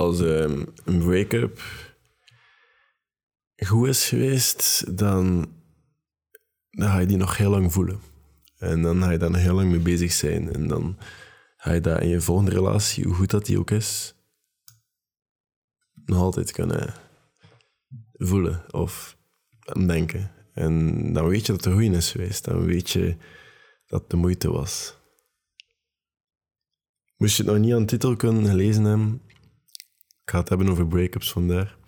als ehm, een break-up goed is geweest, dan, dan ga je die nog heel lang voelen. En dan ga je daar nog heel lang mee bezig zijn. En dan ga je dat in je volgende relatie, hoe goed dat die ook is, nog altijd kunnen voelen of denken. En dan weet je dat het goeie is geweest. Dan weet je dat het de moeite was. Moest je het nog niet aan de titel kunnen gelezen hebben, ga het hebben over breakups vandaag.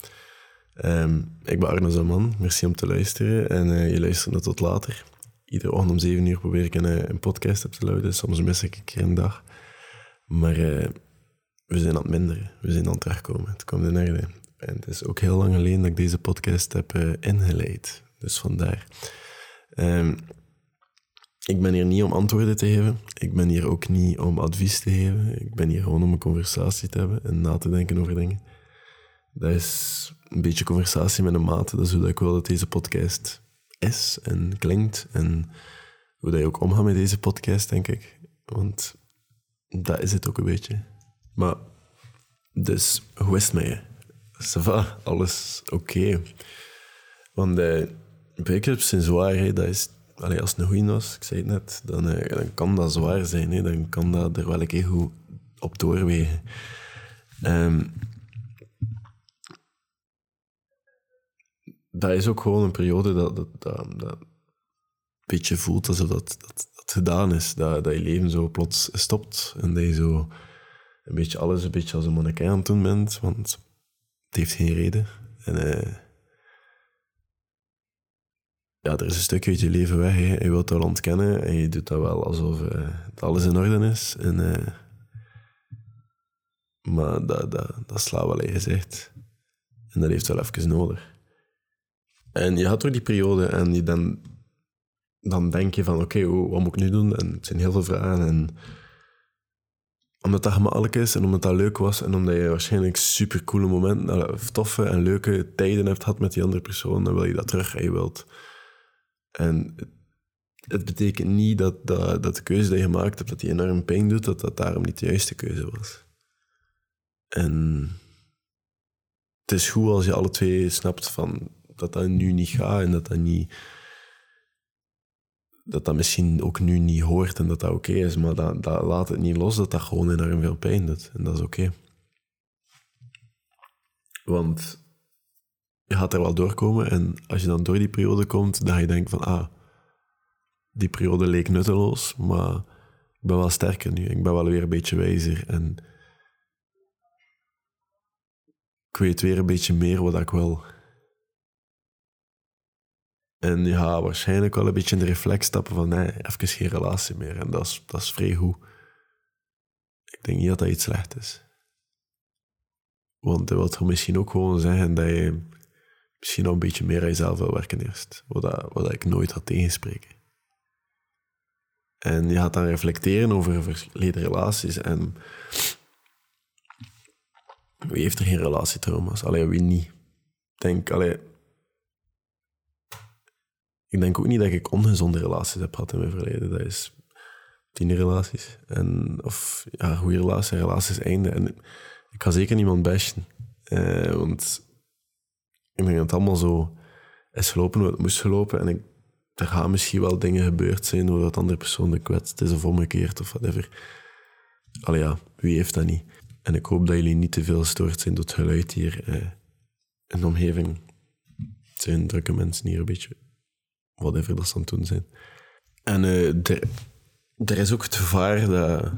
Um, ik ben Arno Zaman, merci om te luisteren. En uh, je luistert tot later. Iedere ochtend om 7 uur probeer ik een, eh, een podcast op te luiden. Soms mis ik een keer een dag. Maar uh, we zijn aan het minderen. We zijn aan het terugkomen. Het komt in orde. En het is ook heel lang geleden dat ik deze podcast heb ingeleid. Dus vandaar. Um, ik ben hier niet om antwoorden te geven. Ik ben hier ook niet om advies te geven. Ik ben hier gewoon om een conversatie te hebben en na te denken over dingen. Dat is een beetje conversatie met een maat. Dat is hoe ik wil dat deze podcast is en klinkt. En hoe dat je ook omgaat met deze podcast, denk ik. Want dat is het ook een beetje. Maar, dus, hoe is het met je? Ça alles oké. Want de break-ups zijn zwaar, dat is als het een goeie was, ik zei het net, dan, uh, dan kan dat zwaar zijn. Hè. Dan kan dat er wel een keer goed op doorwegen. Um, dat is ook gewoon een periode dat, dat, dat, een beetje voelt alsof dat, dat, gedaan is. Dat, dat je leven zo plots stopt en dat je zo een beetje alles een beetje als een monnik aan het doen bent, want het heeft geen reden. En uh, ja, er is een stukje uit je leven weg. Je wilt dat ontkennen en je doet dat wel alsof uh, alles in orde is. En, uh, maar dat, dat, dat slaat wel in gezicht. En dat heeft wel even nodig. En je had door die periode en je dan, dan denk je van oké, wat moet ik nu doen? En het zijn heel veel vragen. En omdat dat gemakkelijk is en omdat dat leuk was en omdat je waarschijnlijk super coole momenten, toffe en leuke tijden hebt gehad met die andere persoon, dan wil je dat terug en je wilt en het betekent niet dat, dat, dat de keuze die je gemaakt hebt, dat die enorm pijn doet, dat dat daarom niet de juiste keuze was. En het is goed als je alle twee snapt van dat dat nu niet gaat en dat dat niet dat dat misschien ook nu niet hoort en dat dat oké is, maar dat, dat laat het niet los dat dat gewoon enorm veel pijn doet. En dat is oké. Want je gaat er wel doorkomen. En als je dan door die periode komt, dan ga je denken van, ah, die periode leek nutteloos, maar ik ben wel sterker nu. Ik ben wel weer een beetje wijzer. En ik weet weer een beetje meer wat ik wil. En je gaat waarschijnlijk wel een beetje in de reflex stappen van, nee, even geen relatie meer. En dat is, dat is vrij goed. Ik denk niet dat dat iets slecht is. Want dat wil misschien ook gewoon zeggen dat je misschien nog een beetje meer aan jezelf wil werken eerst. Wat, dat, wat ik nooit had tegenspreken. En je gaat dan reflecteren over verleden relaties en wie heeft er geen relatietrauma's? Alleen wie niet? Denk, allee, ik denk ook niet dat ik ongezonde relaties heb gehad in mijn verleden. Dat is relaties En, of ja, goede relaties relaties einde. En ik ga zeker niemand bashen. Uh, want ik denk dat het allemaal zo is gelopen hoe het moest gelopen. En ik, er gaan misschien wel dingen gebeurd zijn hoe dat andere persoon kwetst is of omgekeerd of whatever. Allee ja, wie heeft dat niet? En ik hoop dat jullie niet te veel gestoord zijn door het geluid hier eh, in de omgeving. Het zijn drukke mensen hier een beetje, whatever dat ze aan het doen zijn. En uh, er, is ook het gevaar dat,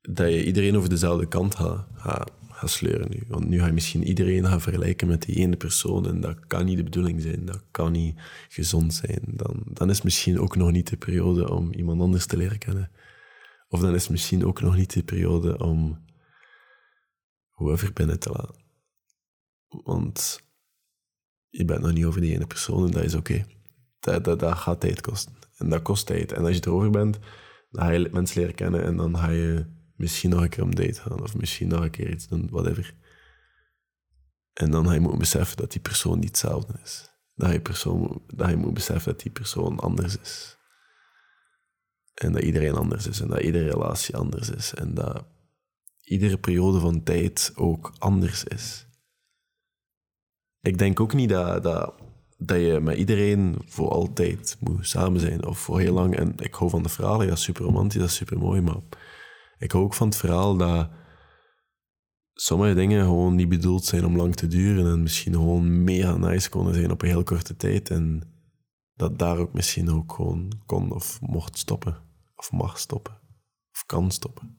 dat je iedereen over dezelfde kant gaat, gaat sleuren nu. Want nu ga je misschien iedereen gaan vergelijken met die ene persoon en dat kan niet de bedoeling zijn, dat kan niet gezond zijn. Dan, dan is misschien ook nog niet de periode om iemand anders te leren kennen. Of dan is misschien ook nog niet de periode om whoever binnen te laten. Want je bent nog niet over die ene persoon en dat is oké. Dat, dat, dat gaat tijd kosten. En dat kost tijd. En als je erover bent, dan ga je mensen leren kennen en dan ga je misschien nog een keer om date gaan of misschien nog een keer iets doen, whatever. En dan ga je beseffen dat die persoon niet hetzelfde is. Dat je, persoon, dat je moet beseffen dat die persoon anders is. En dat iedereen anders is en dat iedere relatie anders is. En dat iedere periode van tijd ook anders is. Ik denk ook niet dat, dat, dat je met iedereen voor altijd moet samen zijn of voor heel lang. En ik hou van de verhalen, ja, super romantisch, dat is super mooi, maar ik hou ook van het verhaal dat sommige dingen gewoon niet bedoeld zijn om lang te duren en misschien gewoon mega nice konden zijn op een heel korte tijd. En dat daar ook misschien ook gewoon kon of mocht stoppen, of mag stoppen, of kan stoppen.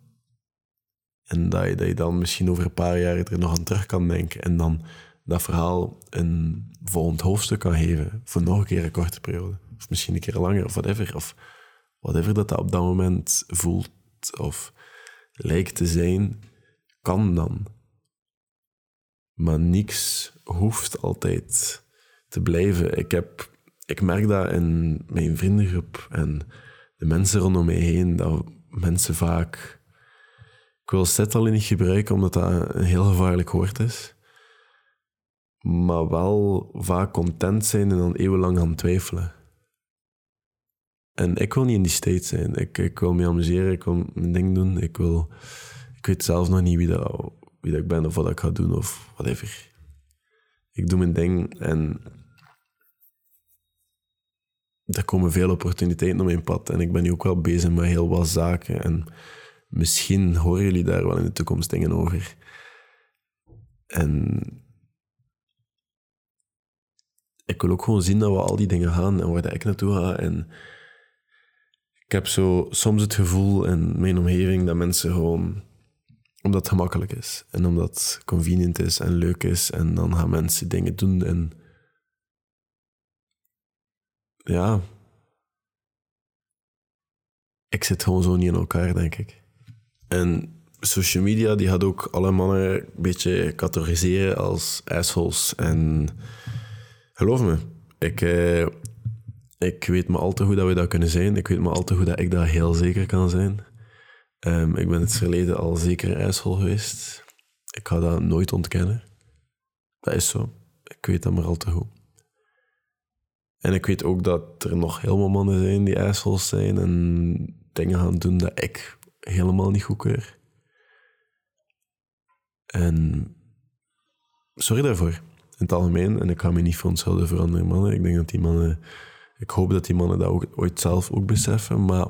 En dat je, dat je dan misschien over een paar jaar er nog aan terug kan denken en dan dat verhaal een volgend hoofdstuk kan geven voor nog een keer een korte periode. Of misschien een keer langer, of whatever. Of whatever dat dat op dat moment voelt of lijkt te zijn, kan dan. Maar niks hoeft altijd te blijven. Ik, heb, ik merk dat in mijn vriendengroep en de mensen rondom mij heen, dat mensen vaak... Ik wil set al niet gebruiken, omdat dat een heel gevaarlijk woord is. Maar wel vaak content zijn en dan eeuwenlang gaan twijfelen. En ik wil niet in die state zijn. Ik, ik wil me amuseren, ik wil mijn ding doen. Ik, wil, ik weet zelf nog niet wie, dat, wie dat ik ben of wat ik ga doen of whatever. Ik doe mijn ding en er komen veel opportuniteiten op mijn pad. En ik ben nu ook wel bezig met heel wat zaken. En misschien horen jullie daar wel in de toekomst dingen over. En ik wil ook gewoon zien dat we al die dingen gaan en waar dat ik naartoe ga. En heb zo soms het gevoel in mijn omgeving dat mensen gewoon, omdat het gemakkelijk is en omdat het convenient is en leuk is, en dan gaan mensen dingen doen en ja, ik zit gewoon zo niet in elkaar, denk ik. En social media die gaat ook alle mannen een beetje categoriseren als assholes. En geloof me, ik, eh, ik weet maar al te goed dat we dat kunnen zijn. Ik weet maar al te goed dat ik dat heel zeker kan zijn. Um, ik ben het verleden al zeker ijshol geweest. Ik ga dat nooit ontkennen. Dat is zo. Ik weet dat maar al te goed. En ik weet ook dat er nog veel mannen zijn die ijshols zijn en dingen gaan doen dat ik helemaal niet goedkeur. En sorry daarvoor, in het algemeen. En ik ga me niet verontschuldigen voor andere mannen. Ik denk dat die mannen ik hoop dat die mannen dat ook, ooit zelf ook beseffen. Maar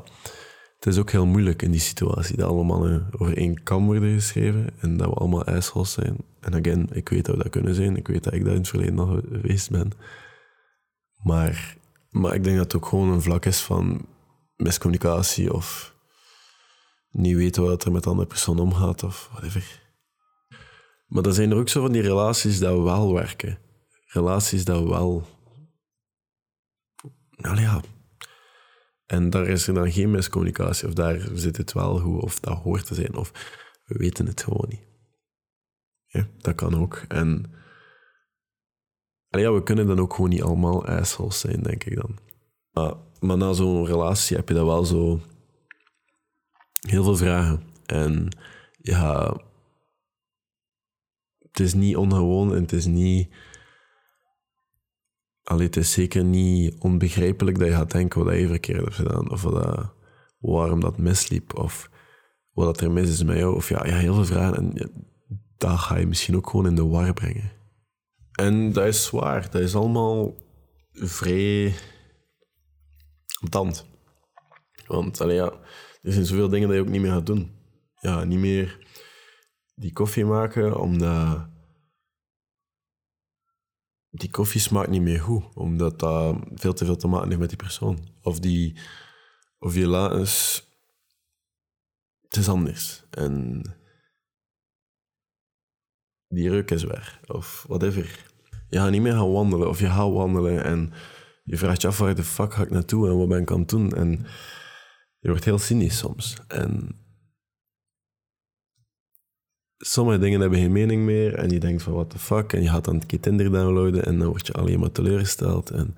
het is ook heel moeilijk in die situatie. Dat alle mannen over één kam worden geschreven. En dat we allemaal ijshols zijn. En again, ik weet dat we dat kunnen zijn. Ik weet dat ik dat in het verleden al geweest ben. Maar, maar ik denk dat het ook gewoon een vlak is van miscommunicatie. Of niet weten wat er met de andere persoon omgaat. Of whatever. Maar dan zijn er ook zo van die relaties dat wel werken. Relaties dat wel nou ja. En daar is er dan geen miscommunicatie, of daar zit het wel goed, of dat hoort te zijn, of we weten het gewoon niet. Ja, dat kan ook. En ja, we kunnen dan ook gewoon niet allemaal assholes zijn, denk ik dan. Maar, maar na zo'n relatie heb je dan wel zo heel veel vragen. En ja, het is niet ongewoon en het is niet Allee, het is zeker niet onbegrijpelijk dat je gaat denken wat je verkeerd hebt gedaan. Of wat, waarom dat misliep. Of wat er mis is met jou. Of ja, ja heel veel vragen. En dat ga je misschien ook gewoon in de war brengen. En dat is zwaar. Dat is allemaal vrij tand. Want allee, ja, er zijn zoveel dingen dat je ook niet meer gaat doen. Ja, niet meer die koffie maken, omdat die koffie smaakt niet meer goed, omdat dat veel te veel te maken heeft met die persoon. Of die, of die la is, het is anders. En die reuk is weg, of whatever. Je gaat niet meer gaan wandelen, of je gaat wandelen en je vraagt je af waar de fuck ga ik naartoe en wat ben ik aan het doen. En je wordt heel cynisch soms. En sommige dingen hebben geen mening meer en je denkt van what the fuck en je gaat dan een keer Tinder downloaden en dan word je alleen maar teleurgesteld en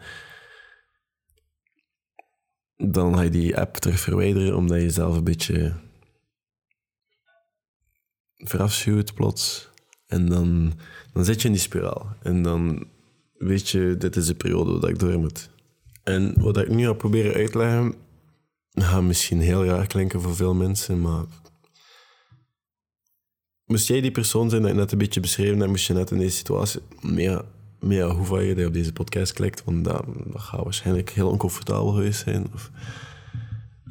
dan ga je die app terug verwijderen omdat je jezelf een beetje verafschuwt plots en dan, dan zit je in die spiraal en dan weet je, dit is de periode dat ik door moet. En wat ik nu ga proberen uit te leggen, gaat misschien heel raar klinken voor veel mensen, maar moest jij die persoon zijn dat je net een beetje beschreven hebt, moest je net in deze situatie, meer, meer hoe vaak je op deze podcast klikt, want dat, dat gaat waarschijnlijk heel oncomfortabel geweest zijn. Of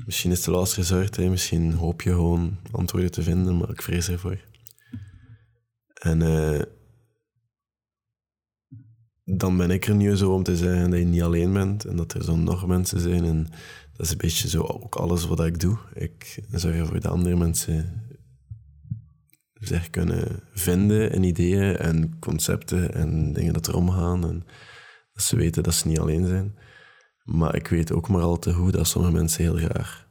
misschien is het de laatste resort, hè. misschien hoop je gewoon antwoorden te vinden, maar ik vrees ervoor. En uh, dan ben ik er nu zo om te zeggen dat je niet alleen bent en dat er zo nog mensen zijn. En dat is een beetje zo ook alles wat ik doe. Ik zorg ervoor dat andere mensen zich kunnen vinden in ideeën en concepten en dingen dat er omgaan. En dat ze weten dat ze niet alleen zijn. Maar ik weet ook maar al te goed dat sommige mensen heel graag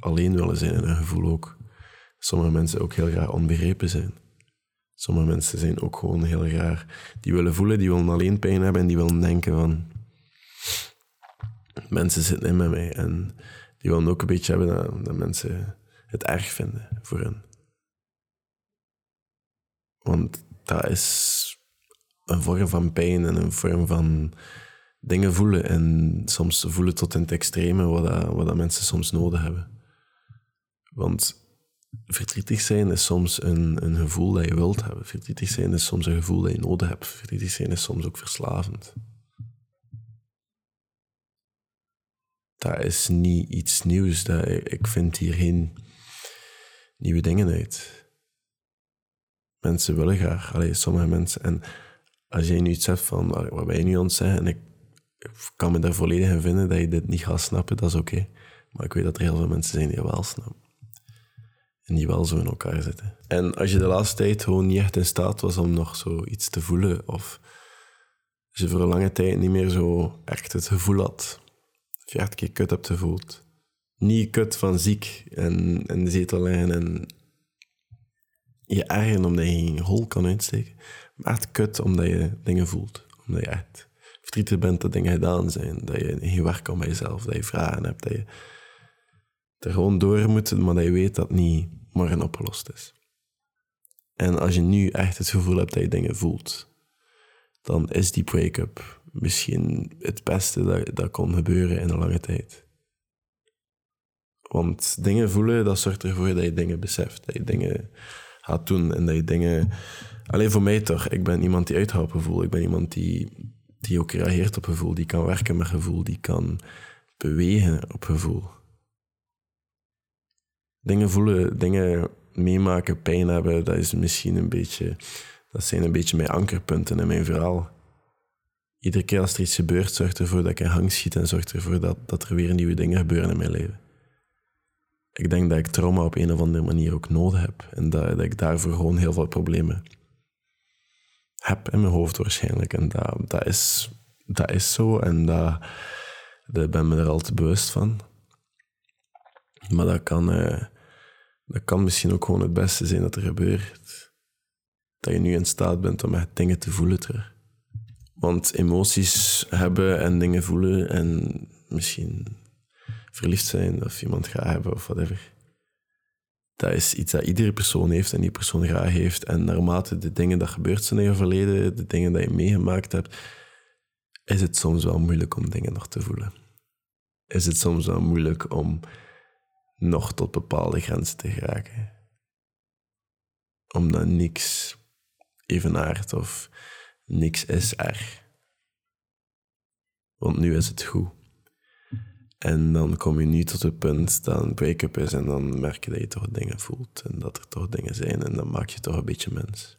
alleen willen zijn en hun gevoel ook. Sommige mensen ook heel graag onbegrepen zijn. Sommige mensen zijn ook gewoon heel graag... Die willen voelen, die willen alleen pijn hebben en die willen denken van... Mensen zitten in met mij. En die willen ook een beetje hebben dat, dat mensen het erg vinden voor hen. Want dat is een vorm van pijn en een vorm van dingen voelen. En soms voelen tot in het extreme wat, dat, wat mensen soms nodig hebben. Want verdrietig zijn is soms een, een gevoel dat je wilt hebben. Verdrietig zijn is soms een gevoel dat je nodig hebt. Verdrietig zijn is soms ook verslavend. Dat is niet iets nieuws. Dat, ik vind hier geen nieuwe dingen uit. Mensen willen graag. Allee, sommige mensen. En als jij nu iets zegt van wat wij nu aan zeggen, en ik, kan me daar volledig in vinden dat je dit niet gaat snappen, dat is oké. Maar ik weet dat er heel veel mensen zijn die wel snappen. En die wel zo in elkaar zitten. En als je de laatste tijd gewoon niet echt in staat was om nog zo iets te voelen, of als je voor een lange tijd niet meer zo echt het gevoel had, of je echt een keer kut hebt gevoeld. Niet kut van ziek en in de zetel liggen en je ergeren omdat je geen hol kan uitsteken, maar echt kut omdat je dingen voelt. Omdat je echt verdrietig bent dat dingen gedaan zijn, dat je geen werk kan bij jezelf, dat je vragen hebt, dat je er gewoon door moet, maar dat je weet dat het niet morgen opgelost is. En als je nu echt het gevoel hebt dat je dingen voelt, dan is die break-up misschien het beste dat, dat kon gebeuren in een lange tijd. Want dingen voelen, dat zorgt ervoor dat je dingen beseft, dat je dingen gaat doen en dat je dingen... Alleen voor mij toch, ik ben iemand die uithoudt op gevoel. Ik ben iemand die, die ook reageert op gevoel, die kan werken met gevoel, die kan bewegen op gevoel. Dingen voelen, dingen meemaken, pijn hebben, dat is misschien een beetje... Dat zijn een beetje mijn ankerpunten in mijn verhaal. Iedere keer als er iets gebeurt, zorgt ervoor dat ik in hang schiet en zorgt ervoor dat, dat er weer nieuwe dingen gebeuren in mijn leven. Ik denk dat ik trauma op een of andere manier ook nodig heb. En dat, dat ik daarvoor gewoon heel veel problemen heb in mijn hoofd waarschijnlijk. En dat, dat, is, dat is zo en dat, dat ben me er al te bewust van. Maar dat kan, uh, dat kan misschien ook gewoon het beste zijn dat er gebeurt. Dat je nu in staat bent om echt dingen te voelen terug. Want emoties hebben en dingen voelen en misschien verliefd zijn of iemand graag hebben of whatever. Dat is iets dat iedere persoon heeft en die persoon graag heeft. En naarmate de dingen dat gebeurd zijn in je verleden, de dingen die je meegemaakt hebt, is het soms wel moeilijk om dingen nog te voelen. Is het soms wel moeilijk om nog tot bepaalde grenzen te geraken. Omdat niks evenaart of niks is er. Want nu is het goed. En dan kom je nu tot het punt dat een break-up is en dan merk je dat je toch dingen voelt en dat er toch dingen zijn en dan maak je toch een beetje mens.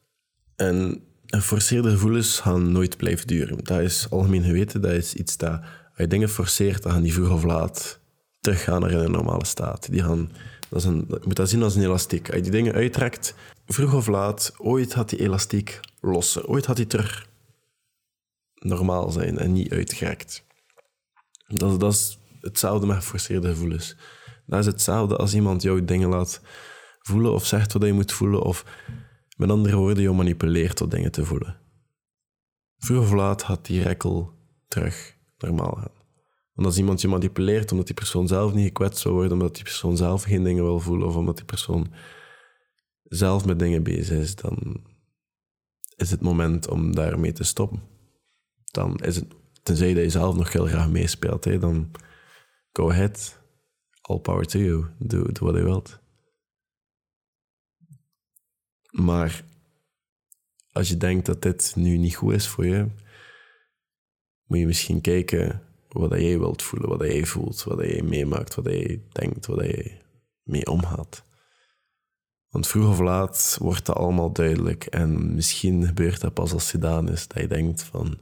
En forceerde gevoelens gaan nooit blijven duren. Dat is algemeen geweten, dat is iets dat, als je dingen forceert, dan gaan die vroeg of laat teruggaan naar een normale staat. Die gaan, dat is een, je moet dat zien als een elastiek. Als je die dingen uittrekt, vroeg of laat, ooit gaat die elastiek lossen. Ooit gaat die terug normaal zijn en niet uitgerekt. Dat, dat is hetzelfde met geforceerde gevoelens. Dat is hetzelfde als iemand jou dingen laat voelen of zegt wat je moet voelen, of met andere woorden, jou manipuleert tot dingen te voelen. Vroeg of laat gaat die rekkel terug normaal gaan. Want als iemand je manipuleert omdat die persoon zelf niet gekwetst wil worden, omdat die persoon zelf geen dingen wil voelen, of omdat die persoon zelf met dingen bezig is, dan is het moment om daarmee te stoppen. Dan is het, tenzij dat je zelf nog heel graag meespeelt, hè, dan go ahead. All power to you. Doe, wat je wilt. Maar als je denkt dat dit nu niet goed is voor je, moet je misschien kijken wat jij wilt voelen, wat jij voelt, wat jij meemaakt, wat jij denkt, wat jij mee omgaat. Want vroeg of laat wordt dat allemaal duidelijk en misschien gebeurt dat pas als het gedaan is, dat je denkt van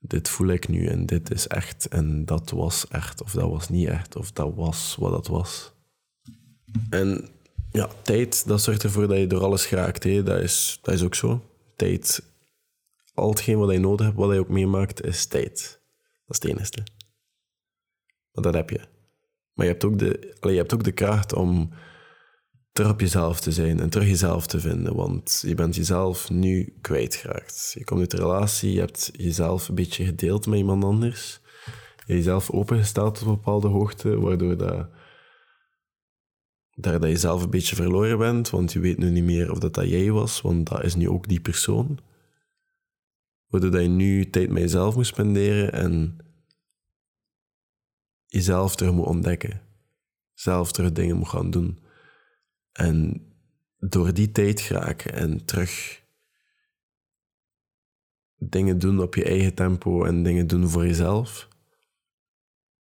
dit voel ik nu en dit is echt en dat was echt of dat was niet echt of dat was wat dat was. En ja, tijd, dat zorgt ervoor dat je door alles geraakt. Dat, is, dat is ook zo. Tijd, al hetgeen wat je nodig hebt, wat je ook meemaakt, is tijd. Dat is het enige. Maar dat heb je. Maar je hebt ook de, je hebt ook de kracht om terug op jezelf te zijn en terug jezelf te vinden. Want je bent jezelf nu kwijtgeraakt. Je komt uit de relatie, je hebt jezelf een beetje gedeeld met iemand anders. Je jezelf opengesteld tot een bepaalde hoogte, waardoor dat, daar dat je zelf een beetje verloren bent. Want je weet nu niet meer of dat, dat jij was, want dat is nu ook die persoon. Waardoor dat je nu tijd met jezelf moet spenderen en jezelf terug moet ontdekken. Zelf terug dingen moet gaan doen. En door die tijd geraken en terug dingen doen op je eigen tempo en dingen doen voor jezelf,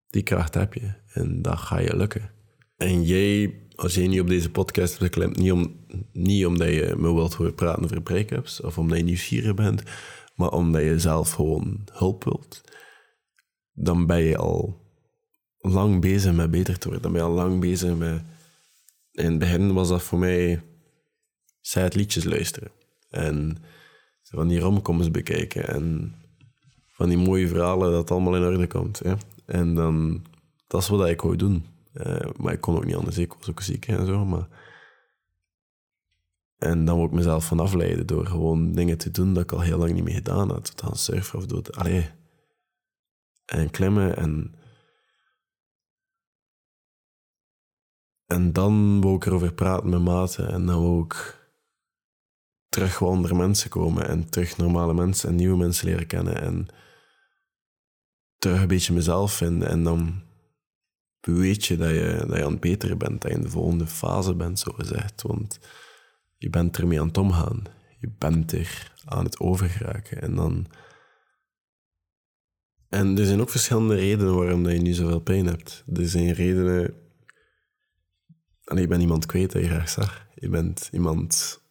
die kracht heb je en dat ga je lukken. En jij, als jij niet op deze podcast hebt niet, om, niet omdat je me wilt horen praten over break-ups of omdat je nieuwsgierig bent, maar omdat je zelf gewoon hulp wilt, dan ben je al lang bezig met beter te worden. Dan ben je al lang bezig met in het begin was dat voor mij het liedjes luisteren. En van die romcoms bekijken. En van die mooie verhalen dat allemaal in orde komt. Hè. En dan, dat is wat ik wou doen. Uh, maar ik kon ook niet anders. Ik was ook ziek en zo. Maar... En dan wou ik mezelf van afleiden door gewoon dingen te doen dat ik al heel lang niet meer gedaan had. Aan surfen of dood. Allee. En klimmen en En dan wou ik erover praten met maten en dan wou ik terug wel onder mensen komen en terug normale mensen en nieuwe mensen leren kennen en terug een beetje mezelf vinden. En dan weet je dat je, dat je aan het beteren bent, dat je in de volgende fase bent, zo gezegd. Want je bent ermee aan het omgaan. Je bent er aan het overgeraken. En dan... En er zijn ook verschillende redenen waarom dat je nu zoveel pijn hebt. Er zijn redenen en je bent iemand kwijt dat je graag zag. Je bent iemand...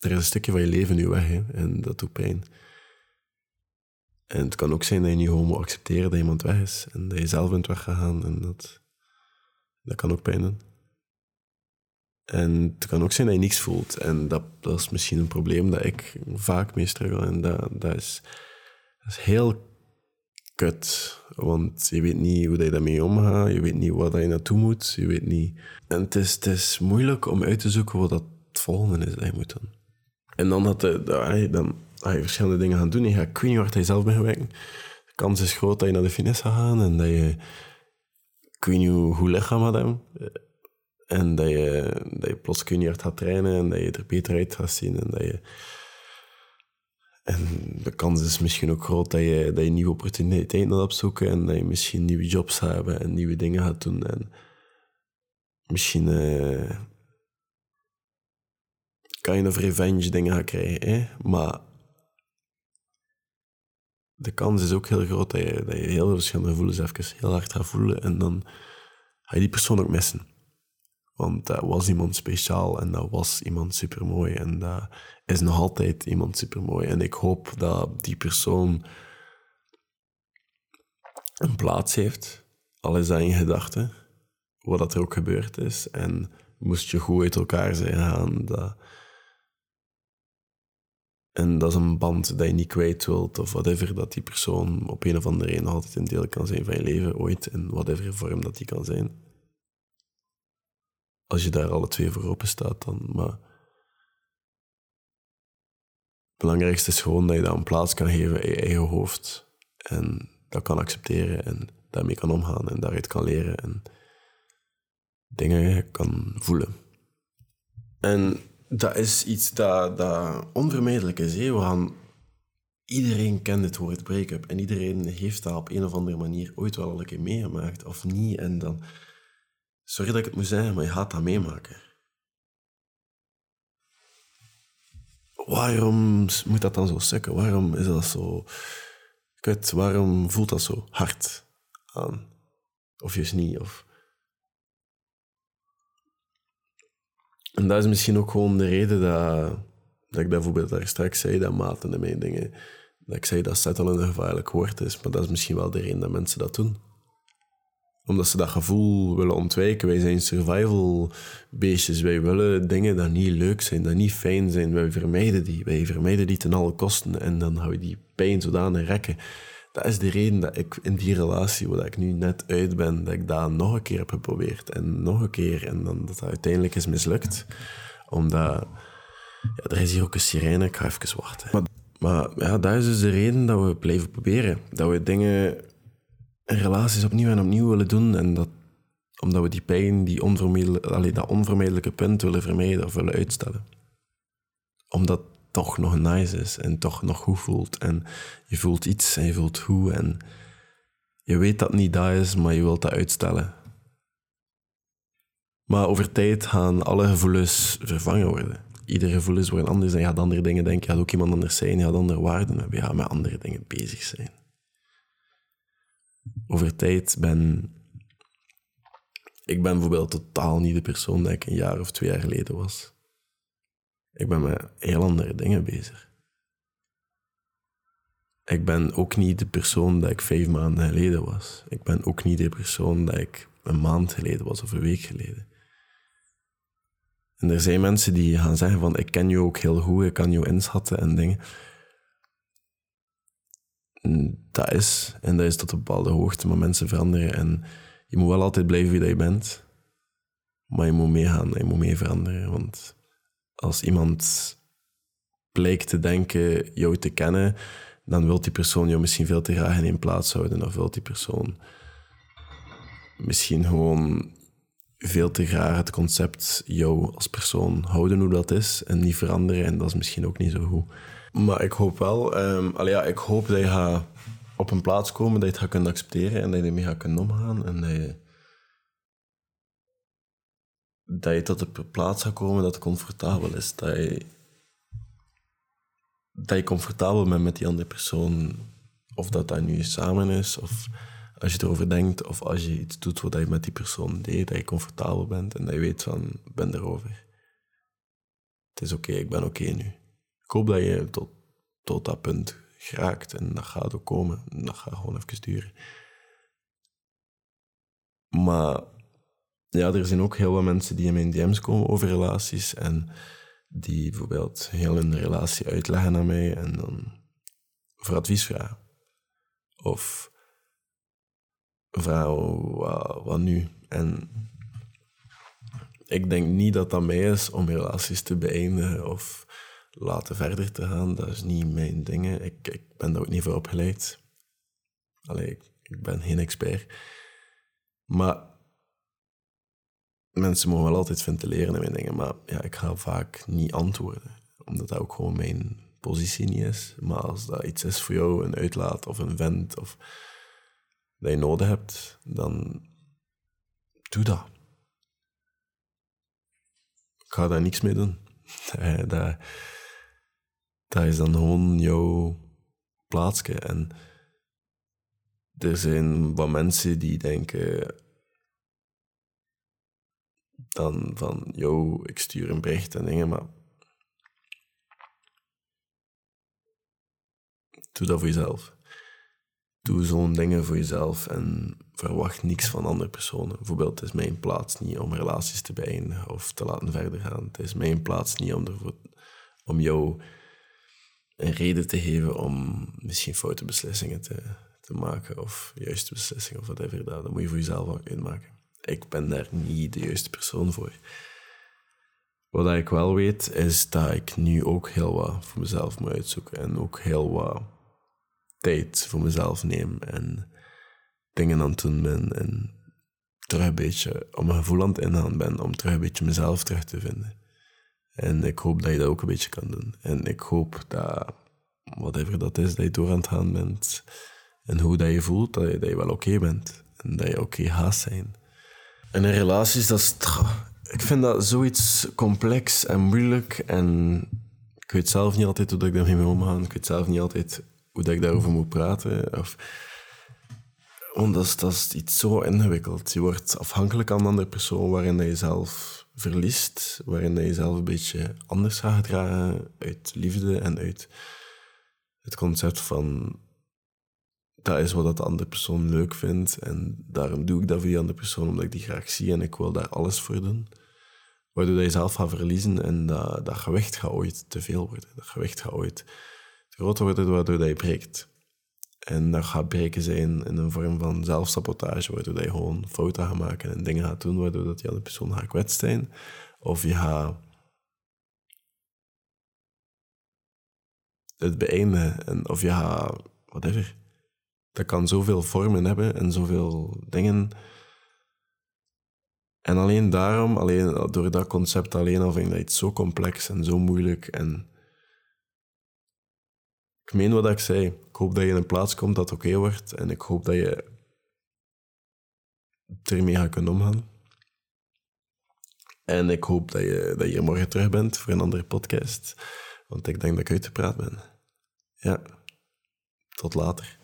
Er is een stukje van je leven nu weg, hè, en dat doet pijn. En het kan ook zijn dat je niet gewoon moet accepteren dat iemand weg is. En dat je zelf bent weggegaan. En dat, dat kan ook pijn doen. En het kan ook zijn dat je niks voelt. En dat, dat is misschien een probleem dat ik vaak mee struggle. En dat, dat, is, dat is heel Want je weet niet hoe je daarmee omgaat. Je weet niet waar je naartoe moet. Je weet niet... En het is, het is moeilijk om uit te zoeken wat dat volgende is je moet doen. En dan, je, dan ga je verschillende dingen gaan doen. Je gaat, ik niet waar je zelf bent werken. De kans is groot dat je naar de finesse gaat gaan en dat je... Ik hoe, hoe lichaam had hem. En dat je, dat je plots kun je hard gaat trainen en dat je er beter uit gaat zien en dat je en de kans is misschien ook groot dat je, dat je nieuwe opportuniteiten gaat opzoeken en dat je misschien nieuwe jobs hebben en nieuwe dingen gaat doen. En misschien uh, kind of revenge dingen gaan krijgen. Hè? Maar de kans is ook heel groot dat je, dat je heel verschillende gevoelens even heel hard gaat voelen en dan ga je die persoon ook missen. Want dat was iemand speciaal en dat was iemand supermooi. En dat is nog altijd iemand supermooi. En ik hoop dat die persoon een plaats heeft, al is dat in gedachten, wat dat er ook gebeurd is. En moest je goed uit elkaar zijn gaan, dat... En dat is een band dat je niet kwijt wilt, of whatever, dat die persoon op een of andere reden altijd een deel kan zijn van je leven, ooit, in whatever vorm dat die kan zijn als je daar alle twee voor open staat dan. Maar het belangrijkste is gewoon dat je dat een plaats kan geven in je eigen hoofd. En dat kan accepteren en daarmee kan omgaan en daaruit kan leren en dingen kan voelen. En dat is iets dat, dat onvermijdelijk is. Gaan, iedereen kent het woord break-up en iedereen heeft dat op een of andere manier ooit wel een keer meegemaakt of niet. En dan Sorry dat ik het moet zeggen, maar je gaat dat meemaken. waarom moet dat dan zo sukken? Waarom is dat zo... Weet, waarom voelt dat zo hard aan? Of juist niet, of... En dat is misschien ook gewoon de reden dat, dat ik bijvoorbeeld daar straks zei, dat maten en mijn dingen, dat ik zei dat settelen een gevaarlijk woord is, maar dat is misschien wel de reden dat mensen dat doen omdat ze dat gevoel willen ontwijken. Wij zijn survival beestjes. Wij willen dingen dat niet leuk zijn, dat niet fijn zijn. Wij vermijden die. Wij vermijden die ten alle kosten. En dan hou je die pijn zodanig rekken. Dat is de reden dat ik in die relatie, waar ik nu net uit ben, dat ik dat nog een keer heb geprobeerd. En nog een keer. En dan dat dat uiteindelijk is mislukt. Omdat... Ja, er is hier ook een sirene. Ik ga even wachten. Maar, maar ja, dat is dus de reden dat we blijven proberen. Dat we dingen relaties opnieuw en opnieuw willen doen. En dat, omdat we die pijn, die onvermijdelijke, dat onvermijdelijke punt willen vermijden of willen uitstellen. Omdat het toch nog nice is en toch nog goed voelt. En je voelt iets en je voelt hoe. En je weet dat het niet daar is, maar je wilt dat uitstellen. Maar over tijd gaan alle gevoelens vervangen worden. Ieder gevoel is worden anders en je gaat andere dingen denken. Je gaat ook iemand anders zijn, je gaat andere waarden hebben. Je gaat met andere dingen bezig zijn over tijd ben... Ik ben bijvoorbeeld totaal niet de persoon dat ik een jaar of twee jaar geleden was. Ik ben met heel andere dingen bezig. Ik ben ook niet de persoon dat ik vijf maanden geleden was. Ik ben ook niet de persoon dat ik een maand geleden was of een week geleden. En er zijn mensen die gaan zeggen van ik ken je ook heel goed, ik kan je inschatten en dingen dat is. En dat is tot een bepaalde hoogte, maar mensen veranderen. En je moet wel altijd blijven wie dat je bent. Maar je moet meegaan, je moet mee veranderen. Want als iemand blijkt te denken jou te kennen, dan wil die persoon jou misschien veel te graag in één plaats houden. Of wil die persoon misschien gewoon veel te graag het concept jou als persoon houden hoe dat is en niet veranderen. En dat is misschien ook niet zo goed. Maar ik hoop wel, um, ja, ik hoop dat je gaat op een plaats komen, dat je het gaat kunnen accepteren en dat je ermee gaat kunnen omgaan. En dat je, dat tot een plaats gaat komen dat comfortabel is. Dat je, dat je comfortabel bent met die andere persoon. Of dat dat nu samen is, of als je erover denkt, of als je iets doet wat je met die persoon deed, dat je comfortabel bent en dat je weet van, ben erover. Het is oké, ik ben oké nu hoop dat je tot, tot dat punt geraakt. En dat gaat ook komen. En dat gaat gewoon even duren. Maar ja, er zijn ook heel wat mensen die in mijn DM's komen over relaties. En die bijvoorbeeld heel hun relatie uitleggen aan mij en dan voor advies vragen. Of vragen wat, wat nu? En ik denk niet dat dat mij is om relaties te beëindigen of laten verder te gaan. Dat is niet mijn ding. Ik, ik ben daar ook niet voor opgeleid. Allee, ik, ben geen expert. Maar mensen mogen wel altijd ventileren in mijn dingen. Maar ja, ik ga vaak niet antwoorden. Omdat dat ook gewoon mijn positie niet is. Maar als dat iets is voor jou, een uitlaat of een vent, of dat je nodig hebt, dan doe dat. Ik ga daar niks mee doen. dat, dat is dan gewoon jouw plaatsje. En er zijn wat mensen die denken dan van, yo, ik stuur een bericht en dingen, maar doe dat voor jezelf. Doe zo'n dingen voor jezelf en verwacht niks van andere personen. Bijvoorbeeld, het is mijn plaats niet om relaties te beëindigen of te laten verder gaan. Het is mijn plaats niet om, ervoor, om jou een reden te geven om misschien foute beslissingen te, te maken of juiste beslissingen of whatever. Dat, dat moet je voor jezelf ook uitmaken. Ik ben daar niet de juiste persoon voor. Wat ik wel weet, is dat ik nu ook heel wat voor mezelf moet uitzoeken en ook heel wat tijd voor mezelf neem en dingen aan het doen ben en terug een beetje om mijn gevoel aan het inhalen ben, om terug een beetje mezelf terug te vinden. En ik hoop dat je dat ook een beetje kan doen. En ik hoop dat, whatever dat is, dat je door aan het gaan bent. En hoe dat je voelt, dat je, wel oké bent. En dat je oké gaat zijn. En in relaties, dat is... Ik vind dat zoiets complex en moeilijk. En ik weet zelf niet altijd hoe ik daarmee moet omgaan. Ik weet zelf niet altijd hoe ik daarover moet praten. Of... Want dat is, iets zo ingewikkeld. Je wordt afhankelijk van een andere persoon waarin je zelf verliest, waarin je jezelf een beetje anders gaat gedragen uit liefde en uit het concept van dat is wat de andere persoon leuk vindt en daarom doe ik dat voor die andere persoon omdat ik die graag zie en ik wil daar alles voor doen. Waardoor je jezelf gaat verliezen en dat, dat gewicht gaat ooit te veel worden. Dat gewicht gaat ooit te groot worden waardoor je breekt. En dat gaat breken zijn in een vorm van zelfsabotage, waardoor je gewoon fouten gaat maken en dingen gaat doen waardoor dat die andere persoon gaat kwetst zijn. Of je gaat het beëindigen, en of je gaat, whatever. Dat kan zoveel vormen hebben en zoveel dingen. En alleen daarom, alleen door dat concept alleen al vind ik dat iets zo complex en zo moeilijk en ik meen wat ik zei. Ik hoop dat je in een plaats komt dat oké wordt. En ik hoop dat je ermee gaat kunnen omgaan. En ik hoop dat je, dat je morgen terug bent voor een andere podcast. Want ik denk dat ik uitgepraat ben. Ja. Tot later.